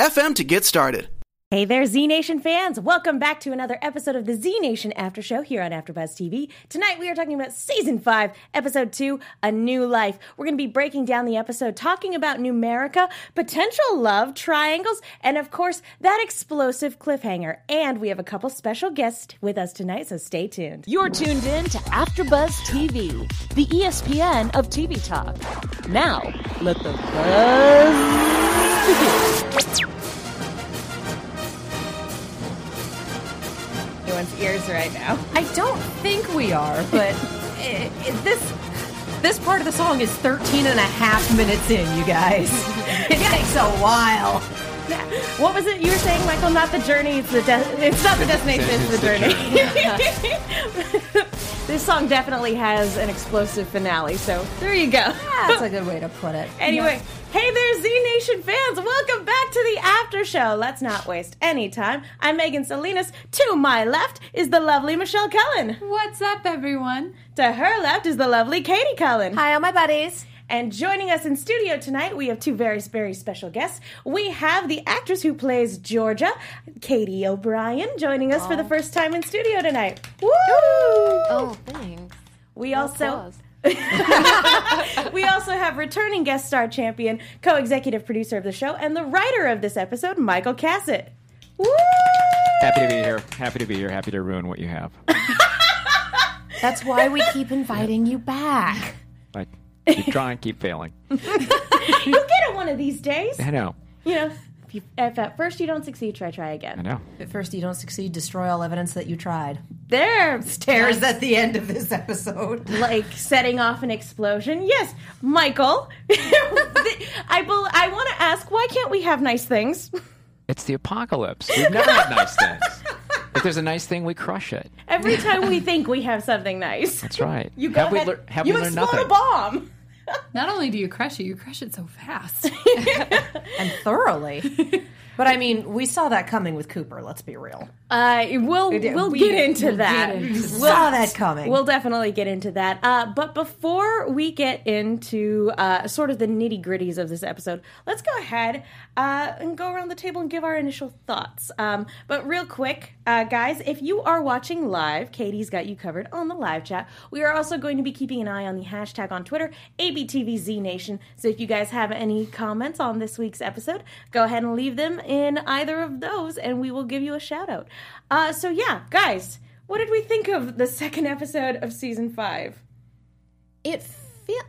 FM to get started. Hey there, Z Nation fans! Welcome back to another episode of the Z Nation After Show here on AfterBuzz TV. Tonight we are talking about Season 5, Episode 2, A New Life. We're going to be breaking down the episode, talking about Numerica, potential love triangles, and of course, that explosive cliffhanger. And we have a couple special guests with us tonight, so stay tuned. You're tuned in to AfterBuzz TV, the ESPN of TV talk. Now, let the buzz begin. Everyone's ears right now. I don't think we are, but it, it, this this part of the song is 13 and a half minutes in, you guys. It takes a while. Yeah. What was it you were saying, Michael? Not the journey, it's the de- it's not the destination, it's the journey. this song definitely has an explosive finale, so there you go. That's a good way to put it. Anyway, hey there, Z Nation fans! Welcome back to the after show. Let's not waste any time. I'm Megan Salinas. To my left is the lovely Michelle Cullen. What's up, everyone? To her left is the lovely Katie Cullen. Hi, all my buddies. And joining us in studio tonight, we have two very, very special guests. We have the actress who plays Georgia, Katy O'Brian, joining us for the oh. first time in studio tonight. Woo! Oh, thanks. We No also applause. we also have returning guest star champion, co-executive producer of the show, and the writer of this episode, Michael Cassutt. Woo! Happy to be here. Happy to be here. Happy to ruin what you have. That's why we keep inviting you back. I keep trying, keep failing. You'll get it one of these days. I know. You know, if, you, if at first you don't succeed, try try again. I again. know. At first, you don't succeed, destroy all evidence that you tried. There, Tears at the end of this episode. like setting off an explosion. Yes, Michael. I bel I want to ask, why can't we have nice things? It's the apocalypse. We've never had nice things. If there's a nice thing, we crush it. Every time we think we have something nice, That's right. you go have ahead, we, lear- have you we learned explode nothing? a bomb. Not only do you crush it, you crush it so fast. And thoroughly. But I mean, we saw that coming with Cooper, let's be real. Uh, we'll did. we'll get into We'll that. get into We'll- saw that coming. We'll definitely get into that. Uh, but before we get into uh, sort of the nitty gritties of this episode, let's go ahead uh, and go around the table and give our initial thoughts. Um, but real quick, uh, guys, if you are watching live, Katie's got you covered on the live chat. We are also going to be keeping an eye on the hashtag on Twitter, ABTVZNation. So if you guys have any comments on this week's episode, go ahead and leave them in either of those, and we will give you a shout out. Uh, so yeah, guys, what did we think of the second episode of season five? It feel.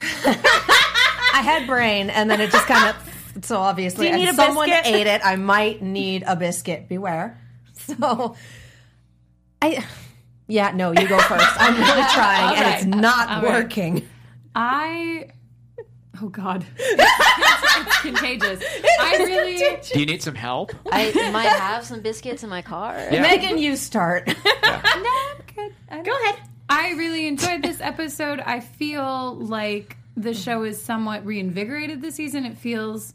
I had brain, and then it just kind of. So obviously, Do you need and a someone biscuit? ate it. I might need a biscuit. Beware. So, I. Yeah, no, you go first. I'm really trying, and it's not All right. working. I. Oh God, it's contagious. I really. Do you need some help? I might have some biscuits in my car. Yeah. Megan, you start. No, I'm good. I'm Go ahead. I really enjoyed this episode. I feel like the show is somewhat reinvigorated this season. It feels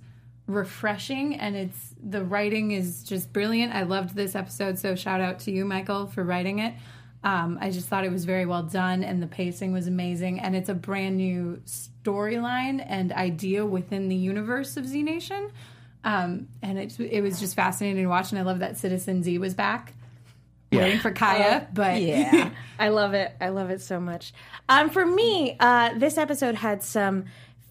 refreshing and it's the writing is just brilliant. I loved this episode, so shout out to you, Michael, for writing it. Um, I just thought it was very well done and the pacing was amazing. And it's a brand new storyline and idea within the universe of Z Nation. Um, and it, it was just fascinating to watch. And I love that Citizen Z was back. Waiting for Kaya, but yeah. I love it. I love it so much. Um, for me, uh, this episode had some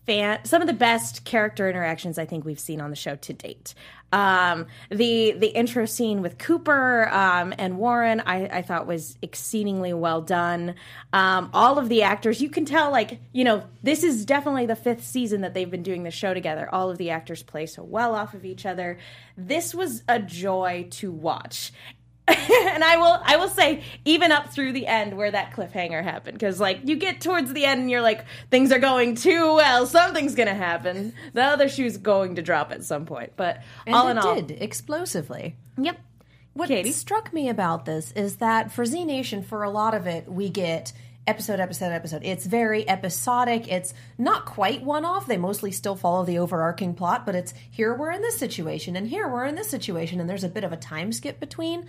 fan, some of the best character interactions I think we've seen on the show to date. Um, the the intro scene with Cooper um, and Warren, I, I thought was exceedingly well done. Um, all of the actors, you can tell, like you know, this is definitely the fifth season that they've been doing the show together. All of the actors play so well off of each other. This was a joy to watch and I will I will say even up through the end where that cliffhanger happened because like you get towards the end and you're like things are going too well something's gonna happen the other shoe's going to drop at some point but And all it in all did explosively. yep What Katie? struck me about this is that for Z Nation, for a lot of it, we get episode, episode, episode. It's very episodic. It's not quite one off. They mostly still follow the overarching plot, but it's here we're in this situation, and here we're in this situation, and there's a bit of a time skip between.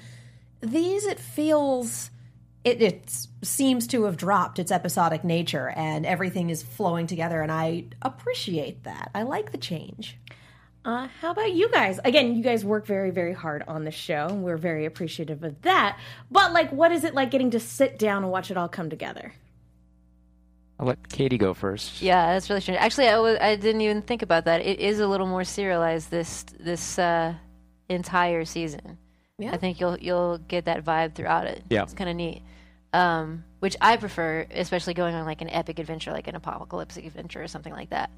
These, it feels. It, it seems to have dropped its episodic nature and everything is flowing together, and I appreciate that. I like the change. Uh, how about you guys? Again, you guys work very, very hard on the show, and we're very appreciative of that. But like, what is it like getting to sit down and watch it all come together? I'll let Katie go first. Yeah, that's really strange. Actually, I I didn't even think about that. It is a little more serialized this this uh, entire season. Yeah. I think you'll you'll get that vibe throughout it. Yeah. it's kind of neat. Um, which I prefer, especially going on like an epic adventure, like an apocalyptic adventure or something like that.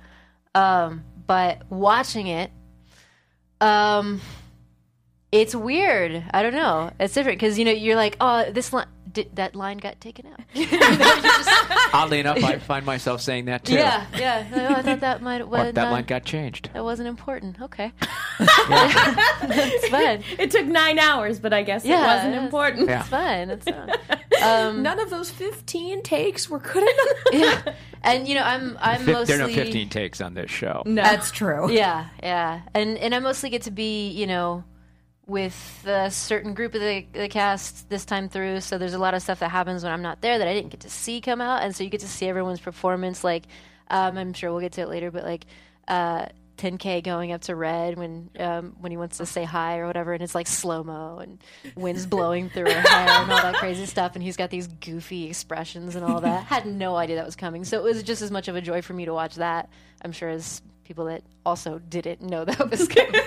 Um, but watching it, um, it's weird. I don't know. It's different because you know you're like, oh, this line, did, that line got taken out. You know, you're just- Oddly enough, I find myself saying that too. yeah, yeah. Oh, I thought that might Or was that not- line got changed. that wasn't important. Okay, it's fine. It took nine hours, but I guess it wasn't it's- important. Yeah. It's fine. It's fine. Um, None of those 15 takes were good enough. yeah, and you know, I'm I'm Fif- mostly there are no 15 takes on this show. No. That's true. yeah, yeah, and and I mostly get to be you know with a certain group of the, the cast this time through. So there's a lot of stuff that happens when I'm not there that I didn't get to see come out, and so you get to see everyone's performance. Like um, I'm sure we'll get to it later, but like. Uh, 10k going up to Red when um, when he wants to say hi or whatever, and it's like slow mo and wind's blowing through her hair and all that crazy stuff, and he's got these goofy expressions and all that. Had no idea that was coming, so it was just as much of a joy for me to watch that. I'm sure as people that also didn't know that was coming.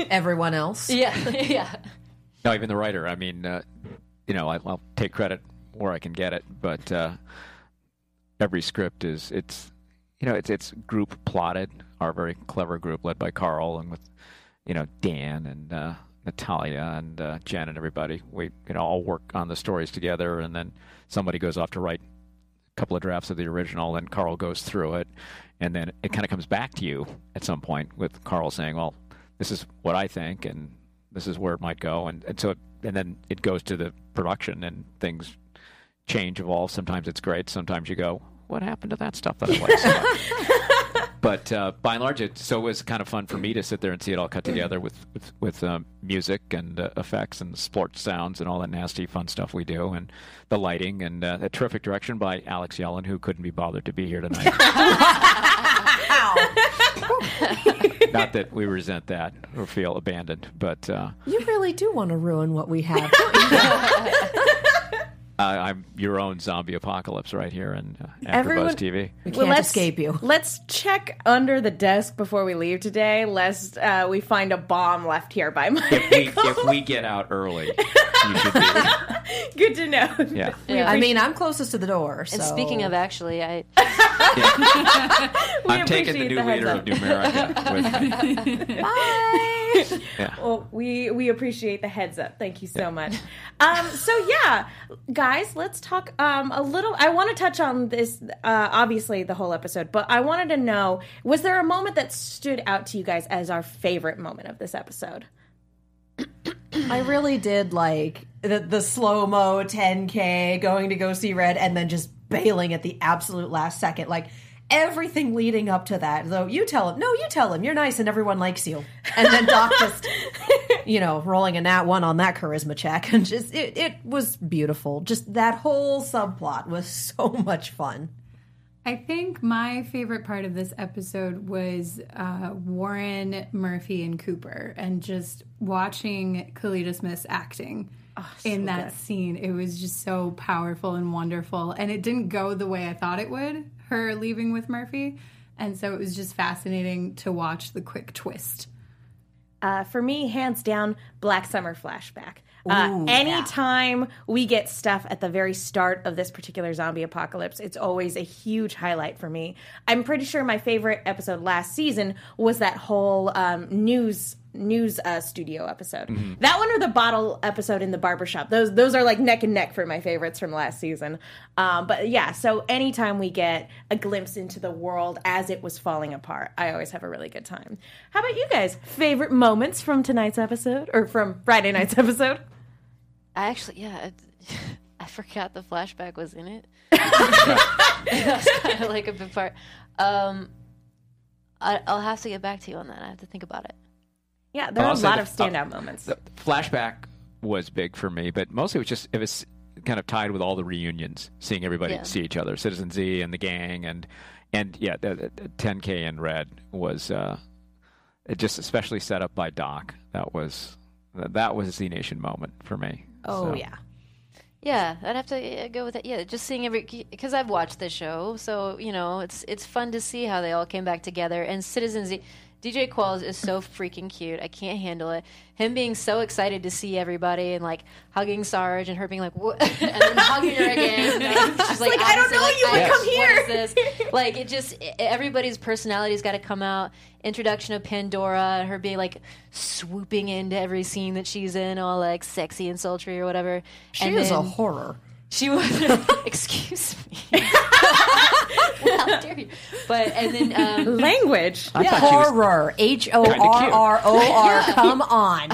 Everyone else. yeah, yeah. No, even the writer. I mean, uh, you know, I, I'll take credit where I can get it, but uh, every script is it's you know it's it's group plotted. Our very clever group led by Karl and with you know Dan and uh, Natalia and uh, Jen and everybody. We you know all work on the stories together, and then somebody goes off to write a couple of drafts of the original, and Karl goes through it, and then it kind of comes back to you at some point with Karl saying, "Well, this is what I think, and this is where it might go," and, and so it, and then it goes to the production, and things change, evolve. Sometimes it's great. Sometimes you go, "What happened to that stuff that I liked?" so much?" but uh, by and large, it so it was kind of fun for me to sit there and see it all cut together with with, with um, music and uh, effects and sports sounds and all that nasty fun stuff we do, and the lighting and uh, a terrific direction by Alex Yellen, who couldn't be bothered to be here tonight. Not that we resent that or feel abandoned, but uh, You really do want to ruin what we have. don't? I, I'm your own zombie apocalypse right here in uh, Everyone- AfterBuzz TV. We can't Well, let's escape you. Let's check under the desk before we leave today, lest uh, we find a bomb left here by Mike. If we if we get out early, you should be. Good to know. Yeah. Yeah. I mean, I'm closest to the door. So. And speaking of, actually, I I'm taking the new the leader up. of Numerica with me. Bye. Yeah. Well, we we appreciate the heads up. Thank you so much. Um, so yeah, guys, let's talk um, a little. I want to touch on this, uh, obviously the whole episode, but I wanted to know: was there a moment that stood out to you guys as our favorite moment of this episode? I really did like the, the slow mo 10K going to go see Red and then just bailing at the absolute last second. Like everything leading up to that. Though you tell him, no, you tell him, you're nice and everyone likes you. And then Doc just, you know, rolling a nat one on that charisma check. And just, it, it was beautiful. Just that whole subplot was so much fun. I think my favorite part of this episode was uh, Warren, Murphy, and Cooper, and just watching Kellita Smith's acting in that scene. It was just so powerful and wonderful, and it didn't go the way I thought it would. Her leaving with Murphy, and so it was just fascinating to watch the quick twist. Uh, for me, hands down, Black Summer flashback. Uh, anytime we get stuff at the very start of this particular zombie apocalypse, it's always a huge highlight for me. I'm pretty sure my favorite episode last season was that whole um, news news uh, studio episode. That one or the bottle episode in the barbershop. Those those are like neck and neck for my favorites from last season. Um, but yeah, so anytime we get a glimpse into the world as it was falling apart, I always have a really good time. How about you guys? Favorite moments from tonight's episode or from Friday night's episode? I actually, yeah, it, I forgot the flashback was in it. That's kind of like a big part. Um, I, I'll have to get back to you on that. I have to think about it. Yeah, there are a lot the- of standout moments. Flashback was big for me, but mostly it was just it was kind of tied with all the reunions, seeing everybody Yeah. see each other, Citizen Z and the gang, and and yeah, the, the 10K in red was uh, it just especially set up by Doc. That was that was a Z Nation moment for me. Oh So, yeah. Yeah, I'd have to uh, go with that. Yeah, just seeing every because I've watched the show, so you know it's it's fun to see how they all came back together. And Citizens, DJ Qualls is so freaking cute. I can't handle it. Him being so excited to see everybody and like hugging Sarge and her being like, what? and then hugging her again. And she's like, like, I don't know like, you, would I- come what here. is this? Like it just everybody's personality's got to come out. Introduction of Pandora, her being like swooping into every scene that she's in, all like sexy and sultry or whatever. She and is a horror. She was. excuse me. How dare you? But and then um, Language. I thought she was Horror. H O R R O R. Come on.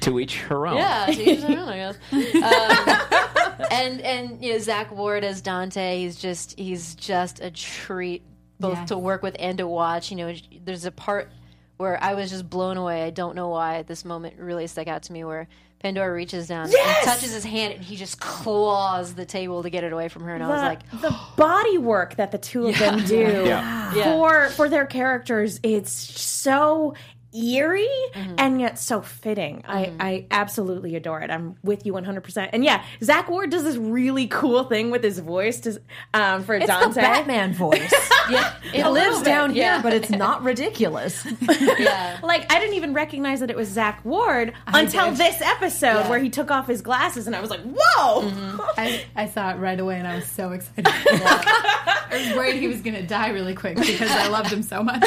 to each her own. yeah, to each their own, I guess. Um, and and you know Zach Ward as Dante, he's just he's just a treat both Yes. to work with and to watch. You know, there's a part where I was just blown away. I don't know why this moment really stuck out to me where. Pandora reaches down and touches his hand, and he just claws the table to get it away from her. And I was like, the body work that the two of them do Yeah. Yeah. for for their characters it's so eerie Mm-hmm. and yet so fitting I, I absolutely adore it i'm with you 100% and yeah zach ward does this really cool thing with his voice to, um, for It's dante the Batman voice. yeah, It lives down here, yeah. but it's not ridiculous. yeah. like I didn't even recognize that it was Zach Ward until did. this episode Yeah. where he took off his glasses, and I was like, "Whoa!" I, I saw it right away and I was so excited. I was worried he was going to die really quick because I loved him so much.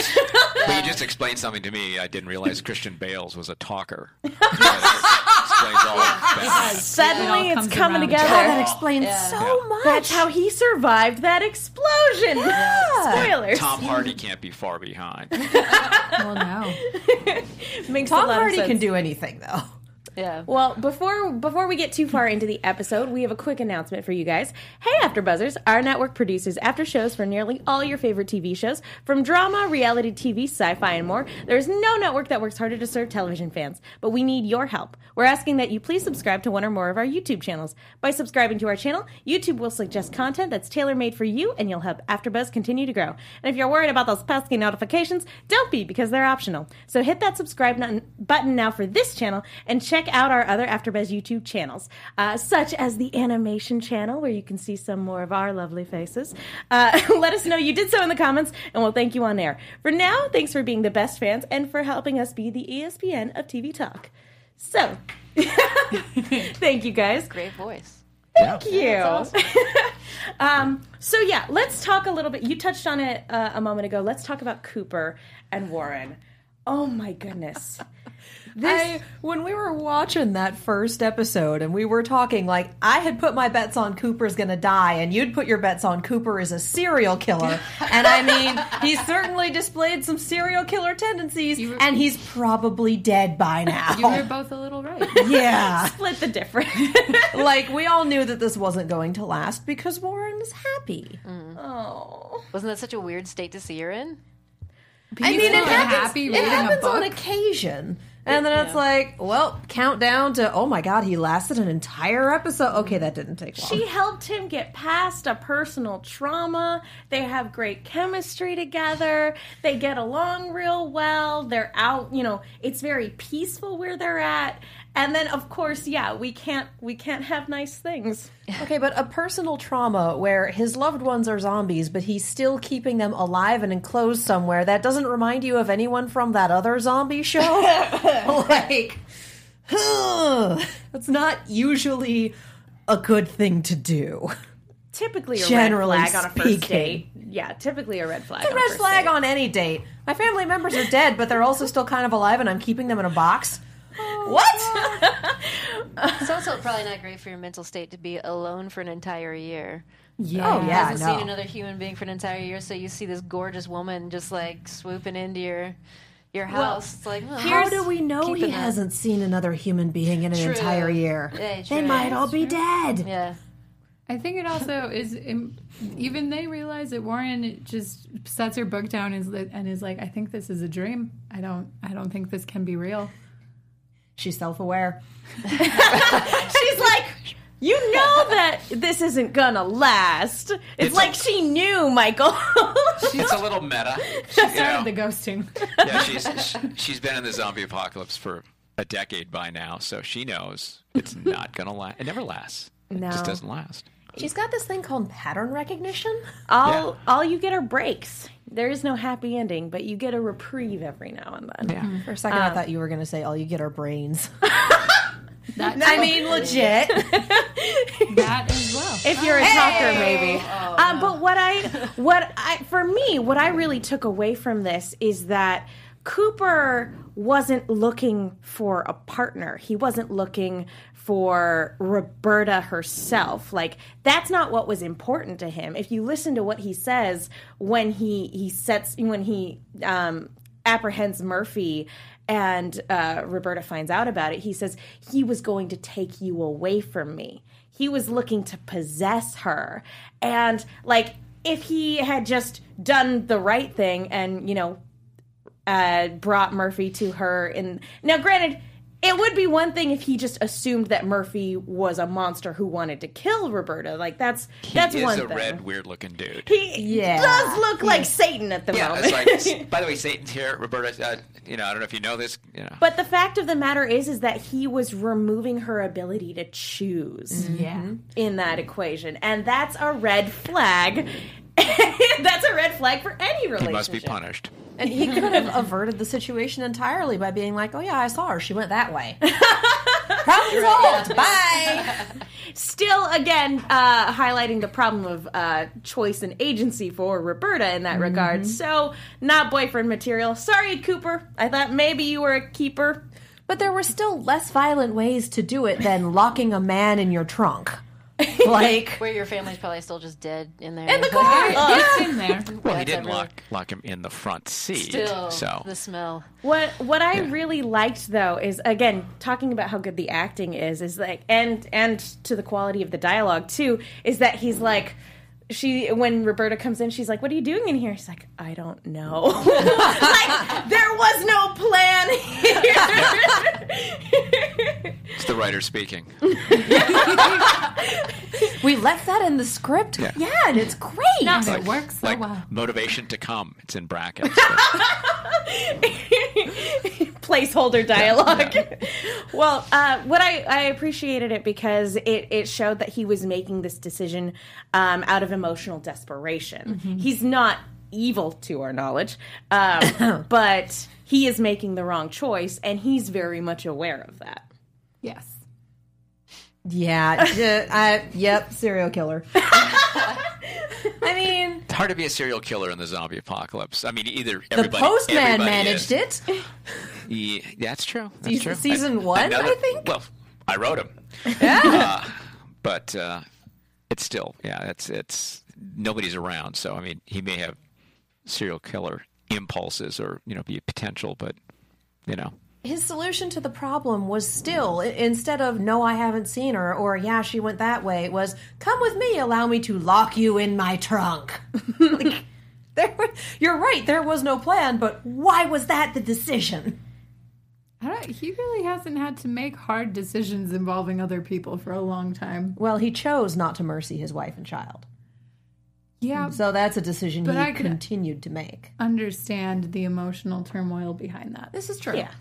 But you just explained something to me. I didn't realize Christian Bale's was a talker. explains all that. Suddenly, It all it's comes coming around. together. God, that explains so much. That's how he survived that explosion. Spoilers. Tom Hardy can't be far behind. well, no. Makes a Tom lot of Hardy sense. can do anything, though. Yeah. Well, before before we get too far into the episode, we have a quick announcement for you guys. Hey, AfterBuzzers! Our network produces after shows for nearly all your favorite TV shows, from drama, reality TV, sci-fi, and more. There's no network that works harder to serve television fans, but we need your help. We're asking that you please subscribe to one or more of our YouTube channels. By subscribing to our channel, YouTube will suggest content that's tailor-made for you, and you'll help AfterBuzz continue to grow. And if you're worried about those pesky notifications, don't be because they're optional. So hit that subscribe button now for this channel and check out our other AfterBuzz YouTube channels, uh, such as the animation channel where you can see some more of our lovely faces. Uh, let us know you did so in the comments, and we'll thank you on air. For now, thanks for being the best fans and for helping us be the ESPN of TV talk. So, thank you guys. Great voice. Thank you. um, so yeah, let's talk a little bit. You touched on it uh, a moment ago. Let's talk about Cooper and Warren. Oh my goodness. I, when we were watching that first episode and we were talking, like, I had put my bets on Cooper's gonna die, and you'd put your bets on Cooper is a serial killer. and I mean, he certainly displayed some serial killer tendencies, were- and he's probably dead by now. You were both a little right. yeah. Split the difference. like, we all knew that this wasn't going to last because Warren is happy. Mm. oh. Wasn't that such a weird state to see her in? I mean, it happens, happy it reading a happens on occasion. And then it's like, well, countdown to, oh my god, he lasted an entire episode. Okay, that didn't take long. She helped him get past a personal trauma. They have great chemistry together. They get along real well. They're out, you know, it's very peaceful where they're at. And then of course, yeah, we can't we can't have nice things. Okay, but a personal trauma where his loved ones are zombies, but he's still keeping them alive and enclosed somewhere, that doesn't remind you of anyone from that other zombie show? like, that's not usually a good thing to do. typically a Generally red flag on a first speaking. date. Yeah, typically a red flag. It's a red flag date. on any date. My family members are dead, but they're also still kind of alive, and I'm keeping them in a box. What? It's also probably not great for your mental state to be alone for an entire year. Yeah. Oh yeah, hasn't no. seen another human being for an entire year, so you see this gorgeous woman just like swooping into your your house. it's like, well, How do we know he keeping hasn't seen another human being in an True. entire year? Yeah, they might all be dead. Yeah. I think it also is. Even they realize that Warren just sets her book down and is, and is like, "I think this is a dream. I don't. I don't think this can be real." She's self-aware. She's like, you know that this isn't gonna last. It's, It's like a- she knew, Michael. It's a little meta. she started the ghosting yeah she's she's been in the zombie apocalypse for a decade by now, so she knows it's not gonna last. It never lasts. It just doesn't last. She's got this thing called pattern recognition. all all you get are breaks. There is no happy ending, but you get a reprieve every now and then. Yeah. For a second, I thought you were going to say all you get are brains. That, I mean, legit. that as well. if you're a talker maybe um, but what i what i for me what i really took away from this is that cooper wasn't looking for a partner. He wasn't looking for roberta herself. Like that's not what was important to him. If you listen to what he says when he he sets when he um apprehends murphy and uh, roberta finds out about it he says he was going to take you away from me. He was looking to possess her. And like if he had just done the right thing and you know uh, brought murphy to her And now granted it would be one thing if he just assumed that murphy was a monster who wanted to kill roberta like that's that's he is one a thing red, weird-looking dude. he Yeah. does look like satan at the yeah, moment like. by the way, Satan's here, Roberta. Uh, you know, I don't know if you know this. You know, But the fact of the matter is, is that he was removing her ability to choose yeah. in that equation, and that's a red flag. that's a red flag for any relationship. he must be punished. and he could have averted the situation entirely by being like, "Oh yeah, I saw her. She went that way." Problem solved. Bye. Still, again, uh, highlighting the problem of uh, choice and agency for Roberta in that regard. So, not boyfriend material. Sorry, Cooper. I thought maybe you were a keeper. But there were still less violent ways to do it than locking a man in your trunk. Like Where your family's probably still just dead in there. in the car. Oh, it's in there. Well, he didn't everywhere. lock lock him in the front seat. Still, so the smell. What what I Yeah. really liked though is again talking about how good the acting is is like and and to the quality of the dialogue too is that he's like she when Roberta comes in she's like what are you doing in here she's like I don't know like there was no plan here it's the writer speaking. We left that in the script. Yeah. Yeah, and it's great. it works so like well. motivation to come. It's in brackets. but- placeholder dialogue. well, uh, what I, I appreciated it because it, it showed that he was making this decision um, out of emotional desperation. He's not evil to our knowledge, um, but he is making the wrong choice, and he's very much aware of that. Yes. Yeah. j- I, yep. Serial killer. I mean, it's hard to be a serial killer in the zombie apocalypse. I mean, either the everybody, postman everybody managed is. it. Yeah, that's true. That's Season- true. season one, know I think? Well, I wrote him. Yeah. but uh, it's still, yeah, it's it's nobody's around. So I mean, he may have serial killer impulses or you know be a potential, but you know, His solution to the problem was still instead of no, I haven't seen her, or yeah, she went that way. It was come with me, allow me to lock you in my trunk. like, there, you're right. There was no plan, but why was that the decision? I don't, he really hasn't had to make hard decisions involving other people for a long time. Well, he chose not to mercy his wife and child, Yeah, so that's a decision But he I continued to make. understand the emotional turmoil behind that. This is true. Yeah.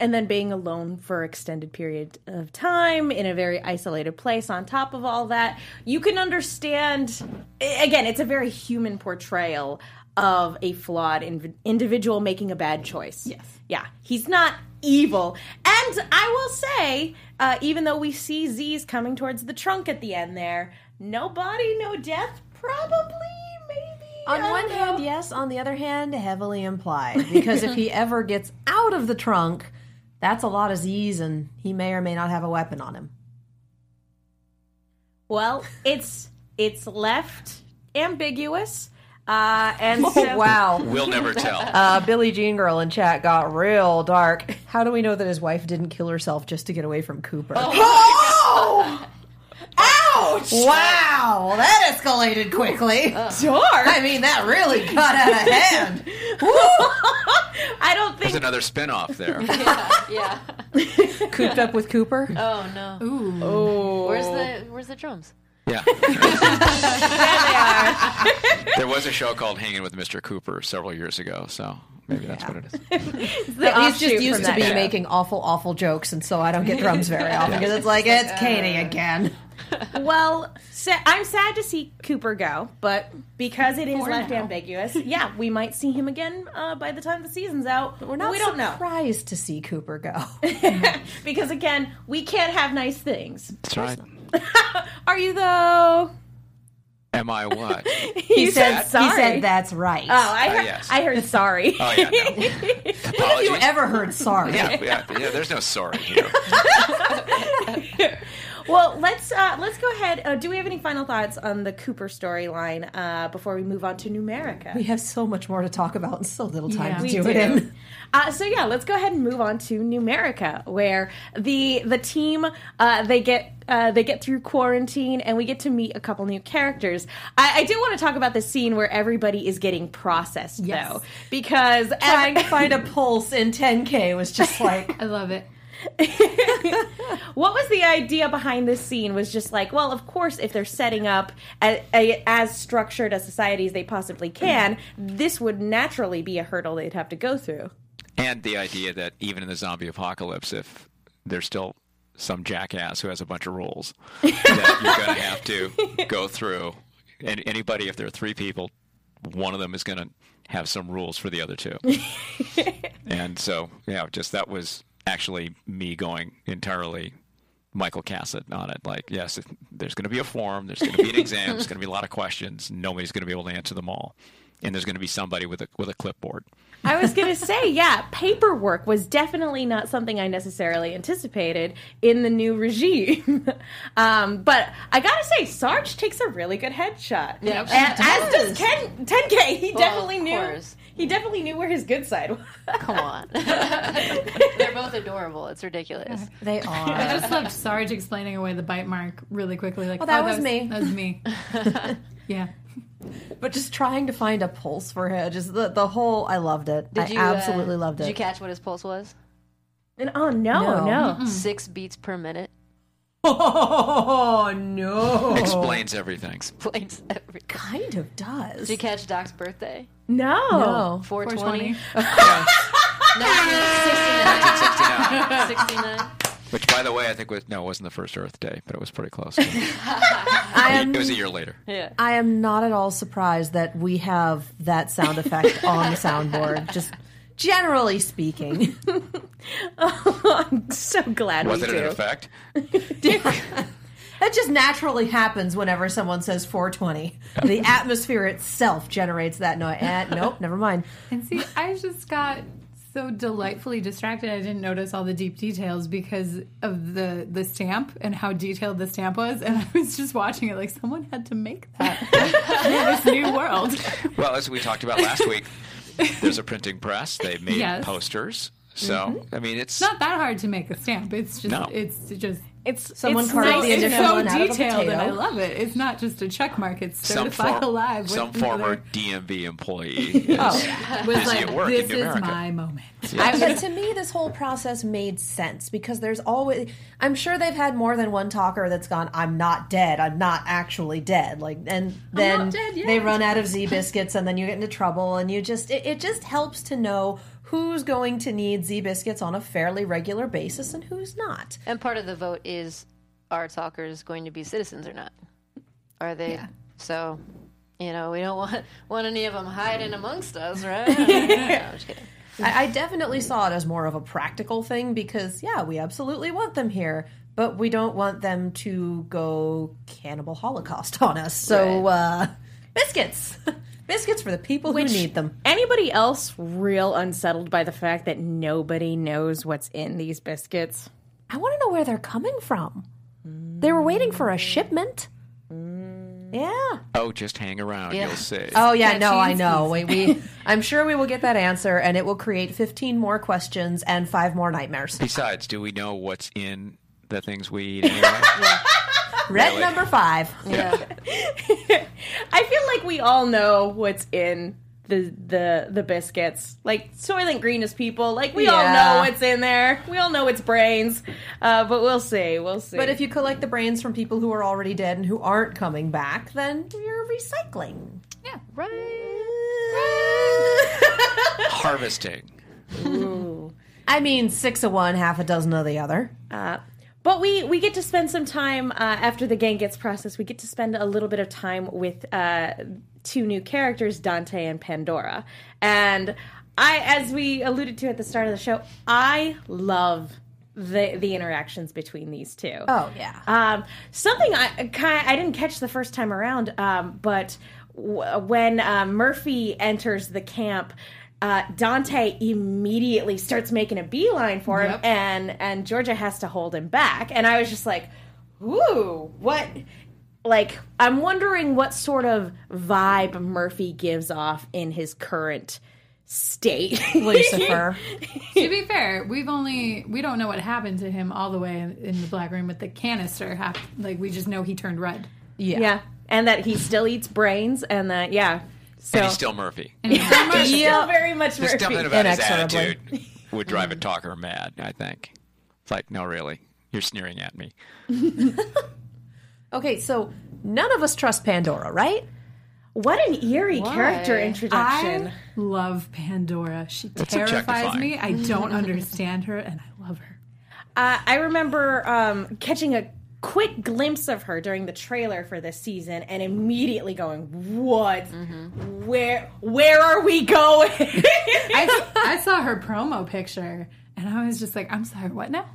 And then being alone for extended period of time in a very isolated place on top of all that, you can understand again, it's a very human portrayal of a flawed inv- individual making a bad choice. Yes. Yeah. He's not evil. And I will say, uh, even though we see Z's coming towards the trunk at the end there, no body, no death. Probably, maybe. On I one don't hand, know. yes. On the other hand, heavily implied. Because if he ever gets out of the trunk, that's a lot of Z's, and he may or may not have a weapon on him. Well, it's it's left ambiguous, uh, and so Oh, wow. We'll never tell. Uh, Billie Jean Girl in chat got real dark. How do we know that his wife didn't kill herself just to get away from Cooper? Oh! Ouch! Wow, that escalated quickly. Sure. I mean, that really got out of hand. I don't think There's another spin-off there. yeah. Cooped up with Cooper. Oh no. Ooh. Where's the Where's the drums? Yeah. there was a show called Hanging with Mr. Cooper several years ago, so maybe that's what it is. the He's just used to be show. making awful, awful jokes, and so I don't get drums very often because it's like it's Katie again. Well, sa- I'm sad to see Cooper go, but because it is For left now. ambiguous, yeah, we might see him again uh, by the time the season's out. We're not we don't know surprised to see Cooper go. because again, we can't have nice things. That's right. Are you though? Am I what? He said, sorry. He said that's right. Oh, I Uh, heard, yes. I heard sorry. Oh yeah, no. Have you ever heard sorry? Yeah, yeah, yeah, there's no sorry here. Well, let's uh, let's go ahead. Uh, do we have any final thoughts on the Cooper storyline uh, before we move on to Numerica? We have so much more to talk about and so little time Yeah. to We do, do. it in. Uh, so yeah, let's go ahead and move on to Numerica, where the the team uh, they get uh, they get through quarantine and we get to meet a couple new characters. I, I do want to talk about the scene where everybody is getting processed Yes. though, because Trying to find a pulse in 10K was just like, I love it. what was the idea behind this scene was just like, well, of course, if they're setting up a, a, as structured a society as they possibly can, this would naturally be a hurdle they'd have to go through. And the idea that even in the zombie apocalypse, if there's still some jackass who has a bunch of rules that you're going to have to go through, and anybody, if there are three people, one of them is going to have some rules for the other two. and so, yeah, just that was actually me going entirely Michael Cassutt on it. Like, yes, there's going to be a form, there's going to be an exam, there's going to be a lot of questions. Nobody's going to be able to answer them all, and there's going to be somebody with a with a clipboard. I was going to say, yeah, paperwork was definitely not something I necessarily anticipated in the new regime. um, but I got to say, Sarge takes a really good headshot. Yeah, and, she as does Ken, 10K. He Well, definitely of knew. course. He definitely knew where his good side was. Come on. They're both adorable. It's ridiculous. they are. I just loved Sarge explaining away the bite mark really quickly. Like, Oh, that was me." That was me. yeah. But just trying to find a pulse for her, just the, the whole, I loved it. Did I you uh, absolutely loved it. Did you catch what his pulse was? And, oh, no, No. no. Six beats per minute. Oh, no. Explains everything. Explains every. Kind of does. Did you catch Doc's birthday? No. No. 420. 420. No, 69. 69. 69. Which, by the way, I think was no, it wasn't the first Earth Day, but it was pretty close. I am, it was a year later. Yeah. I am not at all surprised that we have that sound effect on the soundboard. Just generally speaking. I'm so glad Was we it do. an effect? That just naturally happens whenever someone says 420. The atmosphere itself generates that noise. And nope, never mind. And see, I just got so delightfully distracted. I didn't notice all the deep details because of the the stamp and how detailed the stamp was. And I was just watching it like someone had to make that for this new world. Well, as we talked about last week, there's a printing press. They made Yes. posters. So, mm-hmm. I mean, it's It's not that hard to make a stamp. It's just No. it's just It's Someone it's carved nice the to it's so one out of a detailed and I love it. It's not just a check mark. It's some, certified for- alive. some former other- DMV employee is oh. was busy like, at work this in is America. my moment. I, but to me, this whole process made sense because there's always. I'm sure they've had more than one talker that's gone. I'm not dead. I'm not actually dead. Like, and then not dead yet." they run out of Z biscuits, and then you get into trouble, and you just. It, it just helps to know who's going to need Z biscuits on a fairly regular basis and who's not. And part of the vote is are talkers going to be citizens or not? Are they? So, you know, we don't want want any of them hiding amongst us, right? no, I'm just kidding. I, I definitely saw it as more of a practical thing because, yeah, we absolutely want them here, but we don't want them to go cannibal holocaust on us. So, uh, biscuits. biscuits for the people Which- who need them. Anybody else real unsettled by the fact that nobody knows what's in these biscuits? I want to know where they're coming from. They were waiting for a shipment. Mm. Yeah. Oh, just hang around. Yeah. You'll see. Oh yeah, Yeah, no, I know. We, we, I'm sure we will get that answer, and it will create 15 more questions and five more nightmares. Besides, do we know what's in the things we eat anyway? Red Really? number five. Yeah. I feel like we all know what's in the the the biscuits. Like Soylent Green is people. Like we all know what's in there. We all know it's brains. Uh, but we'll see. We'll see. But if you collect the brains from people who are already dead and who aren't coming back, then you're recycling. Yeah. Right. Harvesting. I mean, six of one, half a dozen of the other. Uh, but we we get to spend some time uh, after the gang gets processed. We get to spend a little bit of time with uh, two new characters, Dante and Pandora. And I, as we alluded to at the start of the show, I love the the interactions between these two. Oh yeah. Um, something I kind I didn't catch the first time around, um, but w- when uh, Murphy enters the camp, uh, Dante immediately starts making a beeline for him, Yep. and and Georgia has to hold him back. And I was just like, "Ooh, what?" Like, I'm wondering what sort of vibe Murphy gives off in his current state. Lucifer. to be fair, we've only we don't know what happened to him all the way in, in the black room with the canister. Half, like we just know he turned red. Yeah. yeah, and that he still eats brains, and that yeah. So And he's still Murphy. And he's so much- He's still very much Just Murphy. something about his attitude would drive a talker mad, I think. It's like, no, really. You're sneering at me. Okay, so none of us trust Pandora, right? What an eerie character introduction. I love Pandora. She It's terrifies me. I don't understand her, and I love her. Uh, I remember um, catching a quick glimpse of her during the trailer for this season and immediately going, "What? Where? Where are we going?" I, I saw her promo picture, and I was just like, I'm sorry, what now?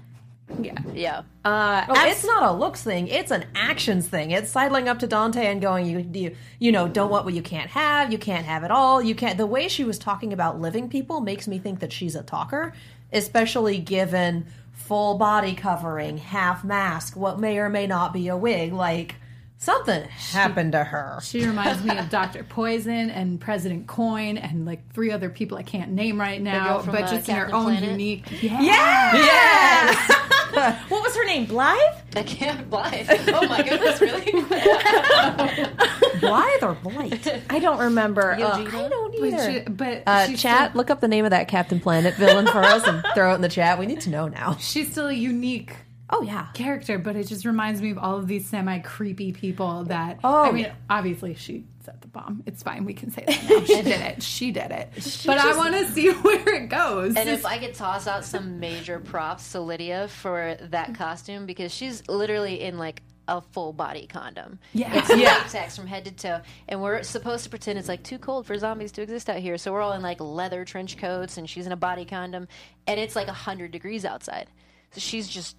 yeah. Yeah. Uh, Oh, it's not a looks thing; it's an actions thing. It's sidling up to Dante and going, "You, you, you know, don't want what you can't have. You can't have it all. You can't." The way she was talking about living people makes me think that she's a talker, especially given full body covering, half mask, what may or may not be a wig. Like something happened to her. She reminds me of Dr. Poison and President Coin and like three other people I can't name right now, but uh, just in her Captain own Planet? unique. Yeah. what was her name? Blythe? I can't Blythe. Oh my goodness, really? Blythe or Blight? I don't remember. Uh, I don't But, either. she, but Uh, chat, Still, look up the name of that Captain Planet villain for us and throw it in the chat. We need to know now. she's still a unique Oh yeah. character, but it just reminds me of all of these semi creepy people that. Oh, I mean, yeah. obviously she set the bomb. It's fine. We can say that now. She did it. She did it. but I want to see where it goes. And if I could toss out some major props to Lydia for that mm-hmm. costume, because she's literally in like a full body condom. Yeah. It's latex from head to toe. And we're supposed to pretend it's like too cold for zombies to exist out here. So we're all in like leather trench coats and she's in a body condom. And it's like 100 degrees outside. So she's just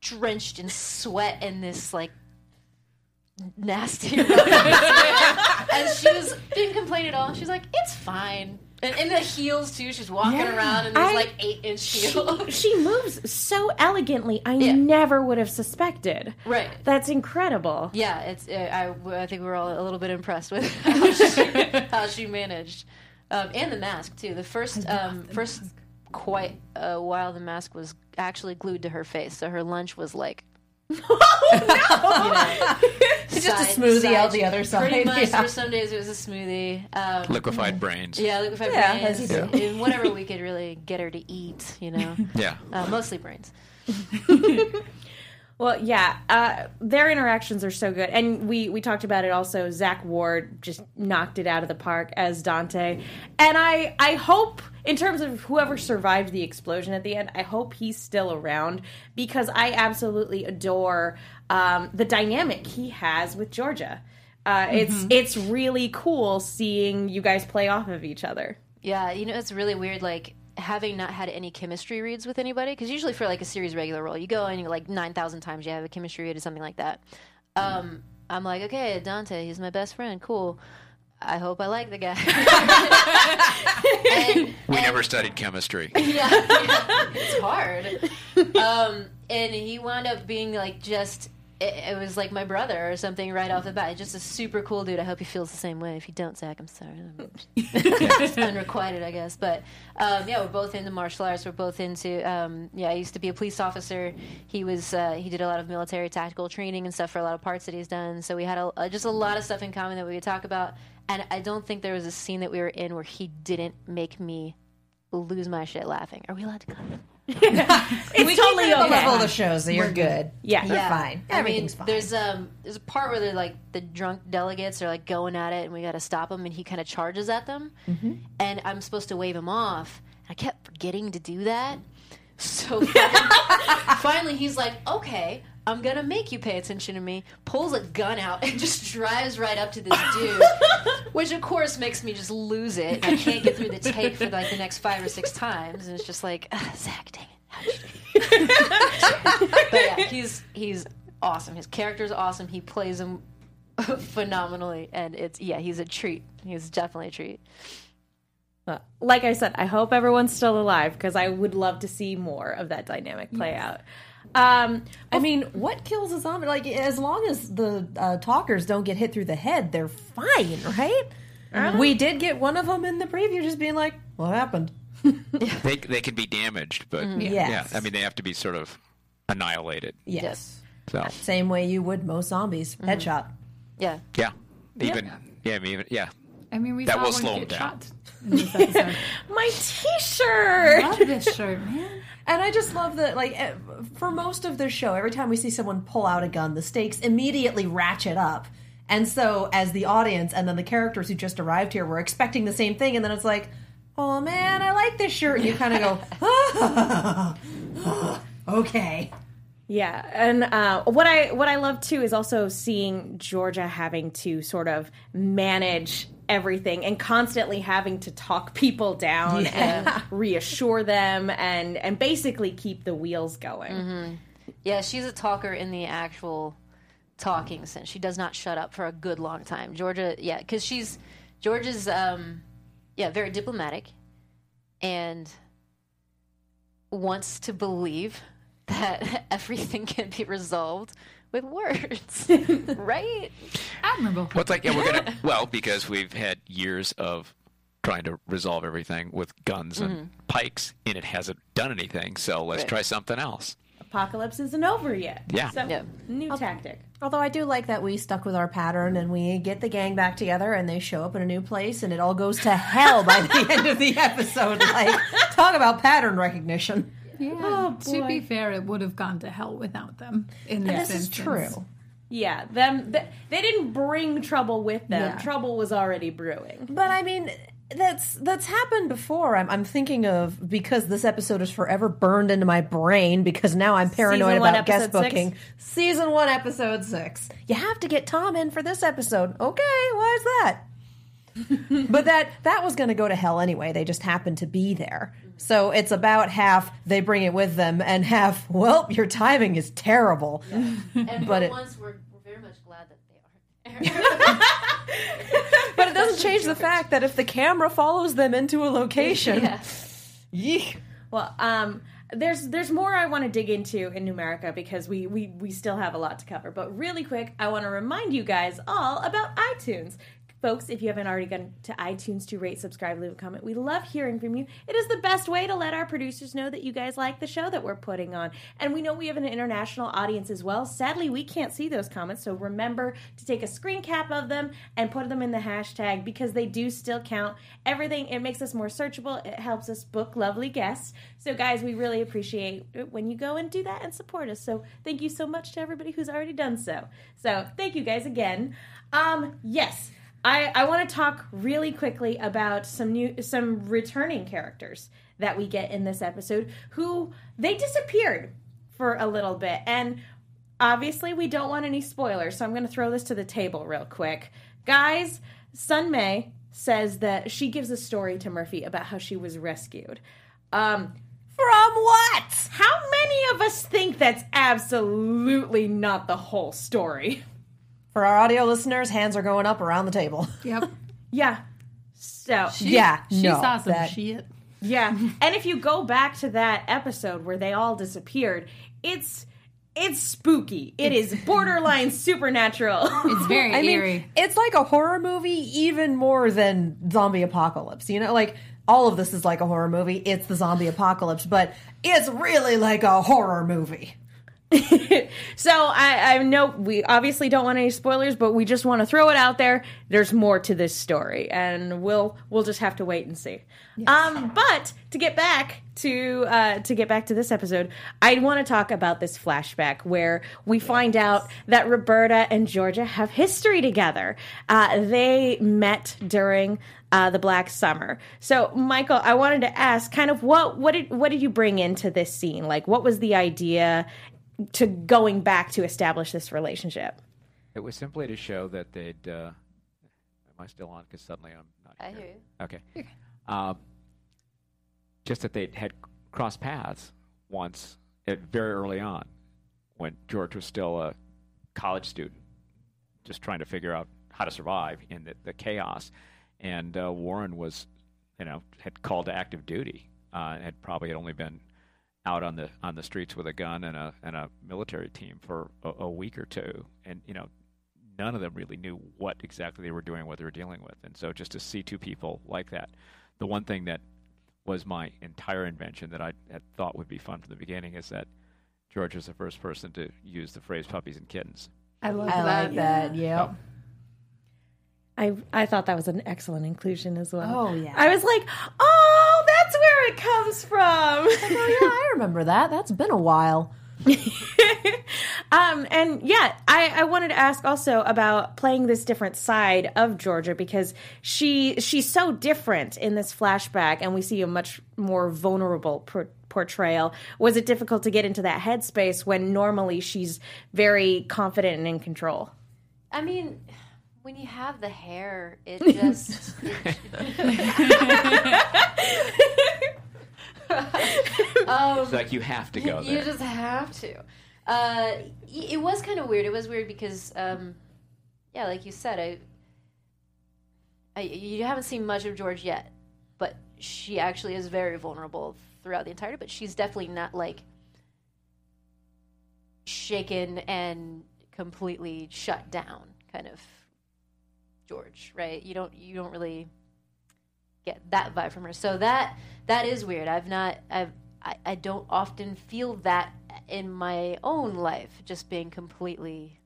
drenched in sweat and this like nasty. and she was didn't complain at all. She's like, it's fine. And in the heels too. She's walking Yeah. around in these I- like eight inch heels. she moves so elegantly. I Yeah. never would have suspected. Right. That's incredible. Yeah, it's. Uh, I, I think we we're all a little bit impressed with how she, how she managed, um, and the mask too. The first, um, first quite a while, the mask was actually glued to her face, so her lunch was like. Just a smoothie out the other side, Pretty much. yeah. For some days, it was a smoothie. Um, Liquefied brains. yeah, liquefied Yeah, brains. as you do. And whatever we could really get her to eat, you know. Yeah. Uh, mostly brains. Well, yeah, uh, their interactions are so good, and we we talked about it also. Zach Ward just knocked it out of the park as Dante, and I I hope in terms of whoever survived the explosion at the end, I hope he's still around because I absolutely adore um, the dynamic he has with Georgia. Uh, It's it's really cool seeing you guys play off of each other. Yeah, you know, it's really weird. Like having not had any chemistry reads with anybody, because usually for like a series regular role, you go and you're like nine thousand times you have a chemistry read or something like that. Um, I'm like, okay, Dante, he's my best friend, cool. I hope I like the guy. and, We never studied chemistry. yeah, yeah, it's hard. Um, and he wound up being like just. It, it was like my brother or something right off the bat. Just a super cool dude. I hope he feels the same way. If you don't, Zach, I'm sorry. It's unrequited, I guess. But um, yeah, we're both into martial arts. We're both into. Um, yeah, I used to be a police officer. He was. Uh, he did a lot of military tactical training and stuff for a lot of parts that he's done. So we had a, uh, just a lot of stuff in common that we could talk about. And I don't think there was a scene that we were in where he didn't make me lose my shit laughing. Are we allowed to cut? It's we totally keep it the okay. level of the show, so you're good. Yeah. You're Yeah. fine. I mean, Everything's fine. there's um there's a part where they're like the drunk delegates are like going at it, and we got to stop him, and he kind of charges at them, Mm-hmm. and I'm supposed to wave him off. I kept forgetting to do that, so finally he's like, "Okay, I'm gonna make you pay attention to me." Pulls a gun out and just drives right up to this dude, which of course makes me just lose it. I can't get through the take for like the next five or six times, and it's just like, "Ugh, Zach, dang it. How'd you do but yeah, he's he's awesome. His character's awesome. He plays him phenomenally, and it's yeah, he's a treat. He's definitely a treat. Like I said, I hope everyone's still alive because I would love to see more of that dynamic play out. Um, I mean, what kills a zombie? Like, as long as the uh, talkers don't get hit through the head, they're fine, right? We did get one of them in the preview, just being like, "What happened?" They they can be damaged, but yeah, Yes. I mean they have to be sort of annihilated. Yes. So Same way you would most zombies. Headshot. Yeah, yeah, even yeah, I mean, even yeah. I mean, we That saw will one slow him get down. shot in this episode. my T-shirt. Love this shirt, man. And I just love that, like, eh, for most of the show, every time we see someone pull out a gun, the stakes immediately ratchet up. And so, as the audience and then the characters who just arrived here were expecting the same thing, and then it's like, oh man, I like this shirt. And you kind of go, okay. Yeah, and uh, what I what I love too is also seeing Georgia having to sort of manage everything and constantly having to talk people down and reassure them and and basically keep the wheels going. yeah. She's a talker in the actual talking sense. She does not shut up for a good long time. Georgia, yeah, because she's Georgia's, um, yeah, very diplomatic and wants to believe that everything can be resolved with words, right? Admirable. Well, it's like yeah, we're gonna well because we've had years of trying to resolve everything with guns and mm-hmm. pikes, and it hasn't done anything. So let's Right. try something else. Apocalypse isn't over yet. Yeah. so Yeah. new tactic. Although I do like that we stuck with our pattern and we get the gang back together and they show up in a new place and it all goes to hell by the end of the episode. Like, talk about pattern recognition. Yeah. Oh, to be fair, it would have gone to hell without them. In this, This is instance. true. Yeah, them th- they didn't bring trouble with them. Yeah. Trouble was already brewing. But I mean, that's that's happened before. I'm, I'm thinking of because this episode is forever burned into my brain because now I'm paranoid one, about guest episode six? booking. Season one, episode six. You have to get Tom in for this episode. Okay, why is that? but that that was going to go to hell anyway. They just happened to be there. So it's about half they bring it with them, and half well, your timing is terrible. And But it- once, we're, we're very much glad that they are. But it doesn't change the fact that if the camera follows them into a location, yeah. yeek. Well, um, there's there's more I want to dig into in New America because we, we we still have a lot to cover. But really quick, I want to remind you guys all about iTunes. Folks, if you haven't already gone to iTunes to rate, subscribe, leave a comment, we love hearing from you. It is the best way to let our producers know that you guys like the show that we're putting on. And we know we have an international audience as well. Sadly, we can't see those comments, so remember to take a screen cap of them and put them in the hashtag because they do still count. Everything, it makes us more searchable, it helps us book lovely guests. So, guys, we really appreciate when you go and do that and support us. So, thank you so much to everybody who's already done so. So, thank you guys again. Um, yes. I, I want to talk really quickly about some new some returning characters that we get in this episode who they disappeared for a little bit and obviously we don't want any spoilers so i'm going to throw this to the table real quick guys Sun Mei says that she gives a story to murphy about how she was rescued Um, From what? how many of us think that's absolutely not the whole story? For our audio listeners, hands are going up around the table. Yep. Yeah. So yeah, She no, saw some that- shit. Yeah. and if you go back to that episode where they all disappeared, it's it's spooky. It is borderline supernatural. It's very I mean, eerie. it's like a horror movie even more than zombie apocalypse. You know, like all of this is like a horror movie. It's the zombie apocalypse, but it's really like a horror movie. so I, I know we obviously don't want any spoilers, but we just want to throw it out there. There's more to this story, and we'll we'll just have to wait and see. Um, but to get back to uh, to get back to this episode, I want to talk about this flashback where we find out that Roberta and Georgia have history together. Uh, they met during uh, the Black Summer. So, Michael, I wanted to ask, kind of what what did what did you bring into this scene? Like, what was the idea? To going back to establish this relationship. It was simply to show that they'd. Uh, am I still on? Because suddenly I'm not. I here. hear you. Okay. Um, just that they had crossed paths once, at very early on, when George was still a college student, just trying to figure out how to survive in the, the chaos, and uh, Warren was, you know, had called to active duty, uh, and had probably had only been out on the on the streets with a gun and a and a military team for a, a week or two, and you know, none of them really knew what exactly they were doing, what they were dealing with, and so just to see two people like that, the one thing that was my entire invention that I had thought would be fun from the beginning is that George was the first person to use the phrase "puppies and kittens." I love I that. like that. Yep. I I thought that was an excellent inclusion as well. Oh, yeah. I was like, oh, that's where it comes from. Oh yeah, I remember that. That's been a while. um, and yeah, I, I wanted to ask also about playing this different side of Georgia because she she's so different in this flashback, and we see a much more vulnerable por- portrayal. Was it difficult to get into that headspace when normally she's very confident and in control? I mean, when you have the hair, it just. it- um, It's like you have to go there. you just have to. Uh, it was kind of weird. It was weird because, um, yeah, like you said, I, I, you haven't seen much of George yet, but she actually is very vulnerable throughout the entirety. But she's definitely not like shaken and completely shut down, kind of George, right? You don't you don't really get that vibe from her. So that that is weird. I've not I've I, I don't often feel that in my own life, just being completely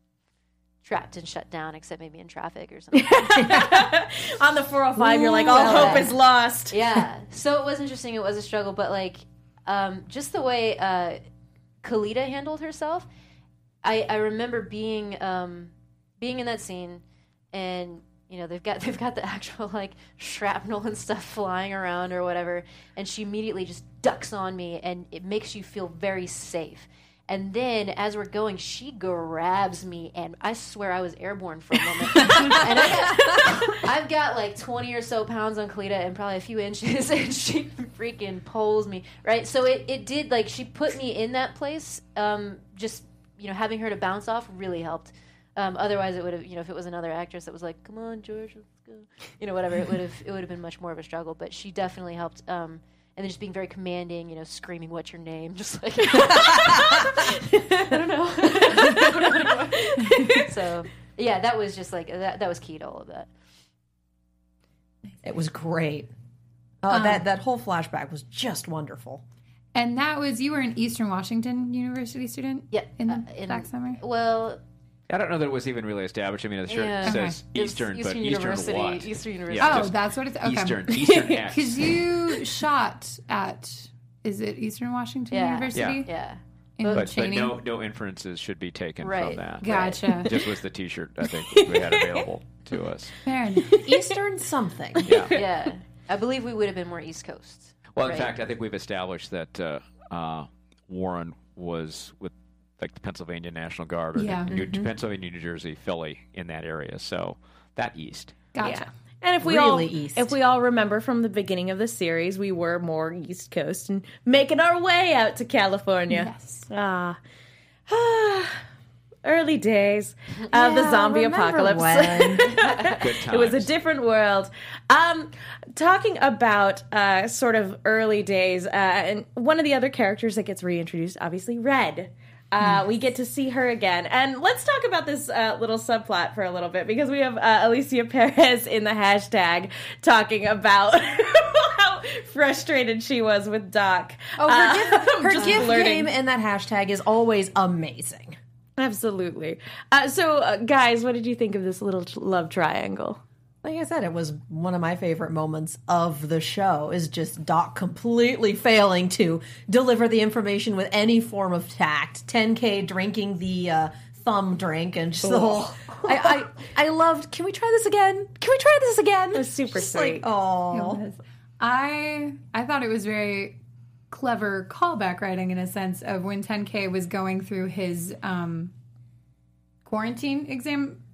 trapped and shut down, except maybe in traffic or something. On the 405, you're like, all Ooh. hope is lost. yeah. So it was interesting. It was a struggle, but like, um, just the way uh, Kellita handled herself, I, I remember being um, being in that scene, and you know they've got they've got the actual like shrapnel and stuff flying around or whatever, and she immediately just ducks on me, and it makes you feel very safe. And then as we're going, she grabs me, and I swear I was airborne for a moment. and I got, I've got like 20 or so pounds on Kellita and probably a few inches, and she freaking pulls me, right? So it, it did, like, she put me in that place. Um, just, you know, having her to bounce off really helped. Um, otherwise, it would have, you know, if it was another actress that was like, "Come on, George, let's go," you know, whatever, it would have, it would have been much more of a struggle. But she definitely helped. Um, and then just being very commanding, you know, screaming, "What's your name?" Just like I don't know. so yeah, that was just like that. That was key to all of that. It was great. Uh, that that whole flashback was just wonderful. And that was you were an Eastern Washington University student. Yeah, in the uh, in- Black Summer. Well, I don't know that it was even really established. I mean, the shirt Yeah. says Okay. It's Eastern, Eastern but Eastern University- what? Eastern University. Yeah, oh, just that's what it's okay. Eastern, Eastern X. Because you shot at is it Eastern Washington Yeah. University? yeah. In but, but Cheney? no, no inferences should be taken Right. from that. Gotcha. Just was the T-shirt I think we had available to us. Fair enough. Eastern something. Yeah. Yeah, I believe we would have been more East Coast. Well, in Right. fact, I think we've established that uh, uh, Warren was with like the Pennsylvania National Guard, or Yeah. the New, Pennsylvania, New Jersey, Philly, in that area. So that east. Gotcha. Yeah. And if we all east. if we all remember from the beginning of the series, we were more East Coast and making our way out to California. Yes. Ah. Early days of the zombie apocalypse. when? Good times. it was a different world. Um, talking about uh, sort of early days, uh, and one of the other characters that gets reintroduced, obviously, Red. Uh, We get to see her again, and let's talk about this uh, little subplot for a little bit because we have uh, Alicia Perez in the hashtag talking about how frustrated she was with Doc. Oh, her gift, her gift game in that hashtag is always amazing. Absolutely. Uh, so, uh, guys, what did you think of this little t- love triangle? Like I said, it was one of my favorite moments of the show. Is just Doc completely failing to deliver the information with any form of tact. 10K drinking the uh, thumb drink and just the whole. I, I I loved. Can we try this again? Can we try this again? It was super sweet. oh. I I thought it was very clever callback writing in a sense of when 10K was going through his um, quarantine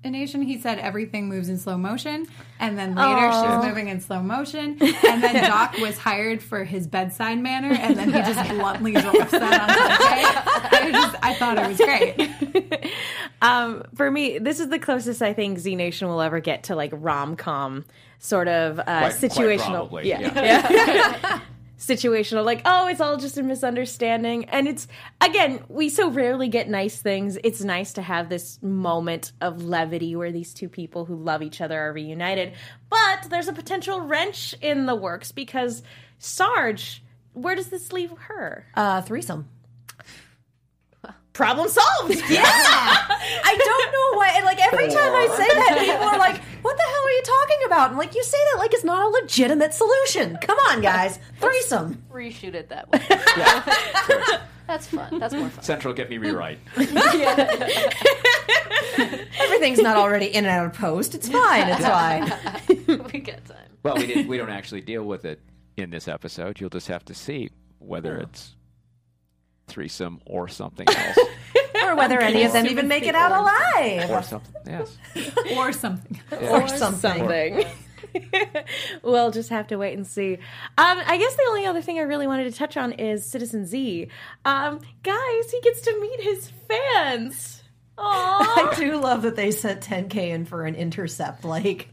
examination. He said everything moves in slow motion, and then later she was moving in slow motion, and then Doc was hired for his bedside manner, and then he just bluntly drops that on 10K. I just I thought it was great. Um, for me, this is the closest I think Z Nation will ever get to like rom com sort of uh, Quite- quite situational. probably, yeah. yeah. Yeah. Situational, like, oh, it's all just a misunderstanding. And it's, again, we so rarely get nice things. It's nice to have this moment of levity where these two people who love each other are reunited. But there's a potential wrench in the works because Sarge, where does this leave her? uh, threesome. Problem solved. Yeah, I don't know why. And like every time I say that, people are like, "What the hell are you talking about?" I'm like, "You say that like it's not a legitimate solution. Come on, guys, threesome." Reshoot it that way. Yeah, That's fun. That's more fun. Central, get me rewrite. Everything's not already in and out of post. It's fine. It's fine. we got time. Well, we did, we don't actually deal with it in this episode. You'll just have to see whether it's threesome or something else Or whether any of them even make it out alive. or something. Yes. Or something. Or something. something. we'll just have to wait and see. Um, I guess the only other thing I really wanted to touch on is Citizen Z. Um, guys, he gets to meet his fans. Aww. I do love that they sent 10K in for an intercept. Like,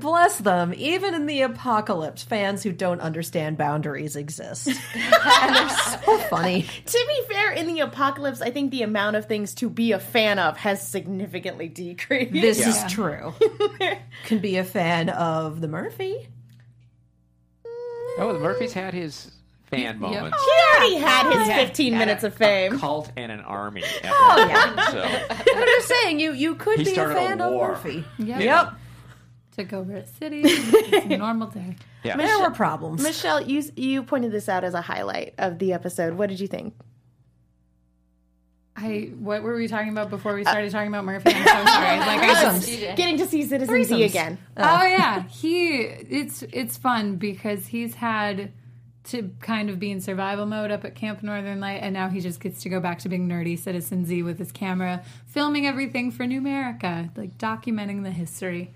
bless them. Even in the apocalypse, fans who don't understand boundaries exist. and they're so funny. to be fair, in the apocalypse, I think the amount of things to be a fan of has significantly decreased. This Yeah. is true. Can be a fan of the Murphy. Oh, the Murphy's had his fan moments. he already had his 15 minutes of fame. A cult and an army. At Oh, one yeah. so But I'm just saying you you could He be a started a fan of war. Murphy. Yep. Yep. Took over a city. It's a normal day. yeah. There were problems. Michelle, you you pointed this out as a highlight of the episode. What did you think? I what were we talking about before we uh, started talking about Murphy? I'm so sorry. Like I just DJ. Getting to see Citizen Z Threesomes. again. Oh, oh. yeah, he it's it's fun because he's had to kind of be in survival mode up at Camp Northern Light, and now he just gets to go back to being nerdy Citizen Z with his camera, filming everything for New America, like documenting the history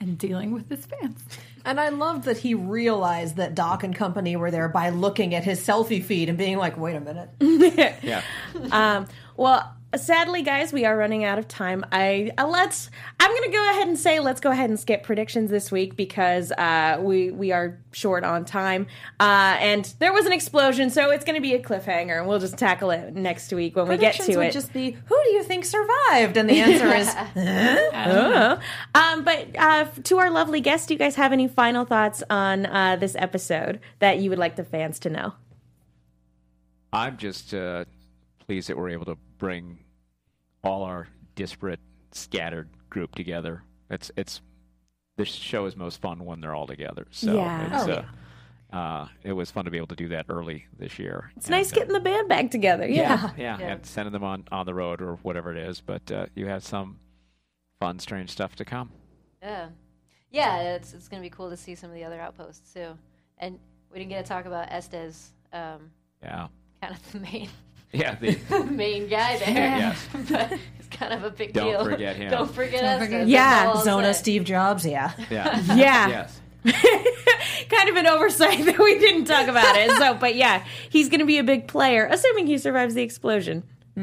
and dealing with his fans. And I loved that he realized that Doc and company were there by looking at his selfie feed and being like, wait a minute. yeah. Um, well, sadly, guys, we are running out of time. I uh, let's. I'm going to go ahead and say let's go ahead and skip predictions this week because uh, we we are short on time. Uh, and there was an explosion, so it's going to be a cliffhanger, and we'll just tackle it next week when we get to would it. just be, who do you think survived? And the answer is, Uh, um, but uh, to our lovely guests, do you guys have any final thoughts on uh, this episode that you would like the fans to know? I'm just uh, pleased that we're able to bring all our disparate, scattered group together. It's it's this show is most fun when they're all together. So Yeah. it's, Oh, uh, uh, it was fun to be able to do that early this year. It's nice getting the band back together. Yeah. yeah, and sending them on on the road or whatever it is. But uh, you have some fun, strange stuff to come. Yeah, yeah. It's it's gonna be cool to see some of the other outposts too. And we didn't get to talk about Estes, um, Yeah, kind of the main yeah, the, main guy there. yes. but he's kind of a big deal. Don't deal. forget him. Don't forget Don't us. forget That's. Yeah. all I'll Zona, say. Steve Jobs, yeah. Yeah. Yeah. Yes. kind of an oversight that we didn't talk about it. So, but yeah, he's going to be a big player, assuming he survives the explosion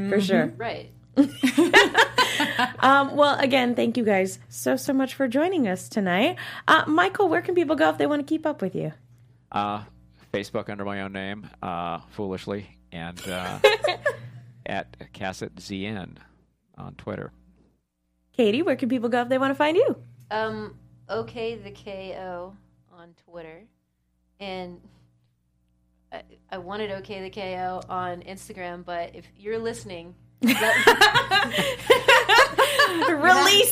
for sure. Right. Um, well, again, thank you guys so so much for joining us tonight. Uh, Michael, where can people go if they want to keep up with you? Uh, Facebook under my own name, uh, foolishly, and uh, at Cassutt ZN on Twitter. Katy, where can people go if they want to find you? Um, okay, the KO on Twitter, and I, I wanted okay the KO on Instagram, but if you're listening, Release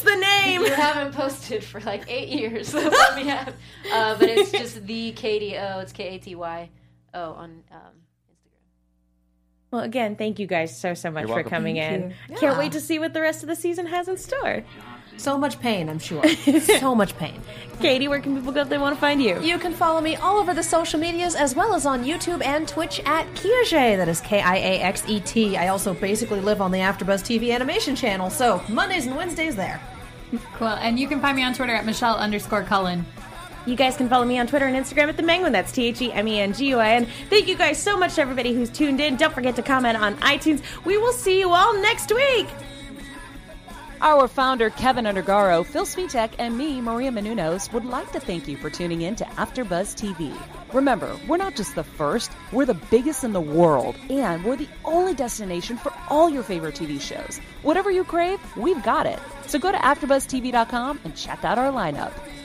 the name. you haven't posted for like eight years. So let me have. Uh, but it's just the KDO. It's K A T Y O on um, Instagram. Well, again, thank you guys so so much You're for welcome. coming in. Can't wait to see what the rest of the season has in store. So much pain, I'm sure. so much pain. Katie, where can people go if they want to find you? You can follow me all over the social medias as well as on YouTube and Twitch at Kiaxet. That is K I A X E T. I also basically live on the AfterBuzz TV animation channel, so Mondays and Wednesdays there. Cool. And you can find me on Twitter at Michelle underscore Cullen. You guys can follow me on Twitter and Instagram at the Menguin. That's T H E M E N G U I N. Thank you guys so much to everybody who's tuned in. Don't forget to comment on iTunes. We will see you all next week. Our founder, Kevin Undergaro, Phil Svitek, and me, Maria Menounos, would like to thank you for tuning in to AfterBuzz TV. Remember, we're not just the first, we're the biggest in the world, and we're the only destination for all your favorite TV shows. Whatever you crave, we've got it. So go to AfterBuzzTV.com and check out our lineup.